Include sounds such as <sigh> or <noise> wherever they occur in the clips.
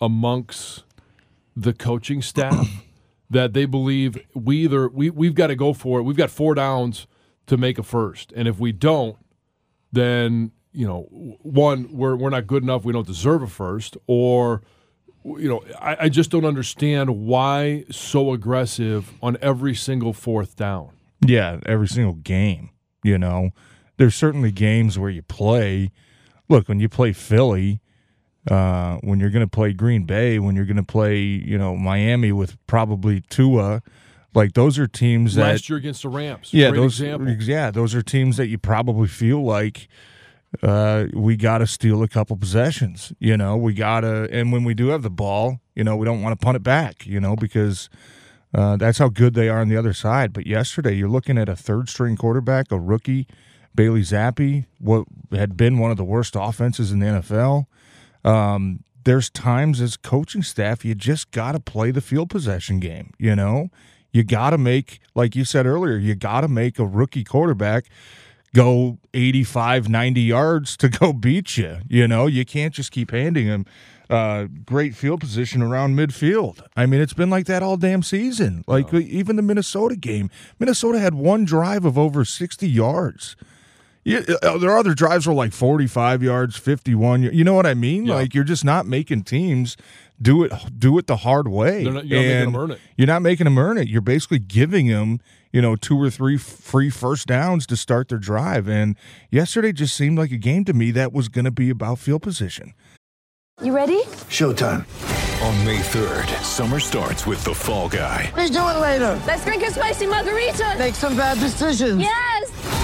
amongst the coaching staff <coughs> that they believe we either we, we've got to go for it we've got four downs to make a first and if we don't then you know one we're, we're not good enough we don't deserve a first or you know I, I just don't understand why so aggressive on every single fourth down Yeah, every single game. You know, there's certainly games where you play. Look, when you play Philly, uh, when you're going to play Green Bay, when you're going to play, you know, Miami with probably Tua, like those are teams that last year against the Rams yeah, those example yeah, those are teams that you probably feel like uh, we got to steal a couple possessions. You know, we got to, and when we do have the ball, you know, we don't want to punt it back. You know, because uh, that's how good they are on the other side. But yesterday, you're looking at a third string quarterback, a rookie, Bailey Zappe, what had been one of the worst offenses in the NFL. Um, there's times as coaching staff, you just got to play the field possession game. You know, you got to make, like you said earlier, you got to make a rookie quarterback go 85, 90 yards to go beat you. You know, you can't just keep handing him uh, great field position around midfield. I mean, it's been like that all damn season. Like even the Minnesota game, Minnesota had one drive of over 60 yards. Yeah, uh, there are other drives were like 45 yards, 51. You know what I mean? Yeah. Like you're just not making teams do it do it the hard way. Not- you're not making them earn it. You're not making them earn it. You're basically giving them, you know, two or three free first downs to start their drive. And yesterday just seemed like a game to me that was going to be about field position. You ready? Showtime. On May 3rd, summer starts with The Fall Guy. Let's do it later. Let's drink a spicy margarita. Make some bad decisions. Yes.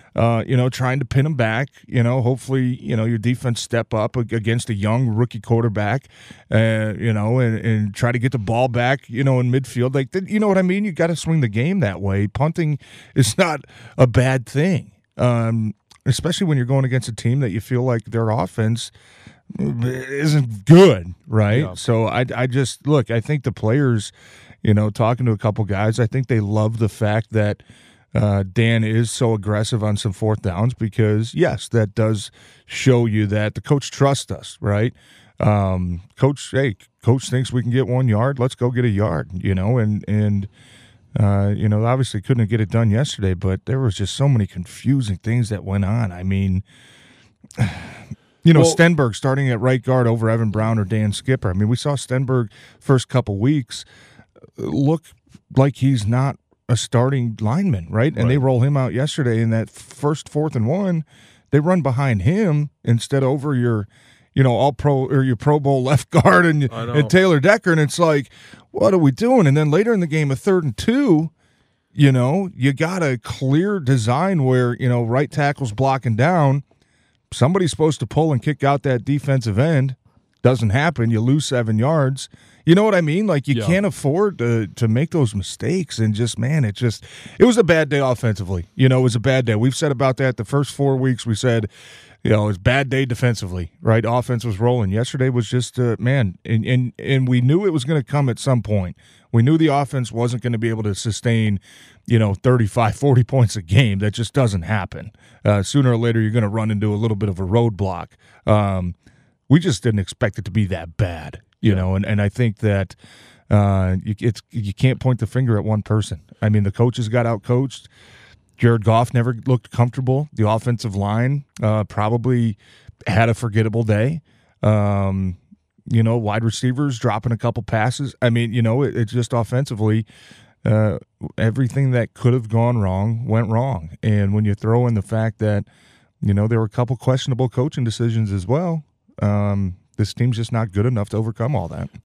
uh, you know, trying to pin them back. You know, hopefully, you know, your defense step up against a young rookie quarterback, uh, you know, and, and try to get the ball back, you know, in midfield. Like, you know what I mean? You got to swing the game that way. Punting is <laughs> not a bad thing, um, especially when you're going against a team that you feel like their offense isn't good, right? Yeah. So I, I just look. I think the players, you know, talking to a couple guys, I think they love the fact that uh, Dan is so aggressive on some fourth downs because yes, that does show you that the coach trusts us, right? Um, coach, hey, coach thinks we can get one yard. Let's go get a yard, you know, and and. Uh, you know, obviously couldn't get it done yesterday, but there was just so many confusing things that went on. I mean, <sighs> you know, Well- Stenberg starting at right guard over Evan Brown or Dan Skipper. I mean, we saw Stenberg first couple weeks uh, look like he's not a starting lineman, right? And they roll him out yesterday in that first fourth and one. They run behind him instead over your, you know, all pro or your Pro Bowl <laughs> left guard and, and Taylor Decker, and it's like, what are we doing? And then later in the game, a third and two, you know, you got a clear design where you know right tackle's blocking down. Somebody's supposed to pull and kick out that defensive end. Doesn't happen. You lose seven yards. You know what I mean? Like you Yeah. can't afford to to make those mistakes and just man, it just it was a bad day offensively. You know, it was a bad day. We've said about that the first four weeks. We said, you know, it was a bad day defensively. Right, offense was rolling. Yesterday was just uh, man, and and and we knew it was going to come at some point. We knew the offense wasn't going to be able to sustain, you know, 35, 40 points a game. That just doesn't happen. Uh, sooner or later, you're going to run into a little bit of a roadblock. Um, we just didn't expect it to be that bad. You know, and, and I think that uh, you, it's you can't point the finger at one person. I mean, the coaches got out coached. Jared Goff never looked comfortable. The offensive line uh, probably had a forgettable day. Um, you know, wide receivers dropping a couple passes. I mean, you know, it, it's just offensively, uh, everything that could have gone wrong went wrong. And when you throw in the fact that, you know, there were a couple questionable coaching decisions as well, um, this team's just not good enough to overcome all that.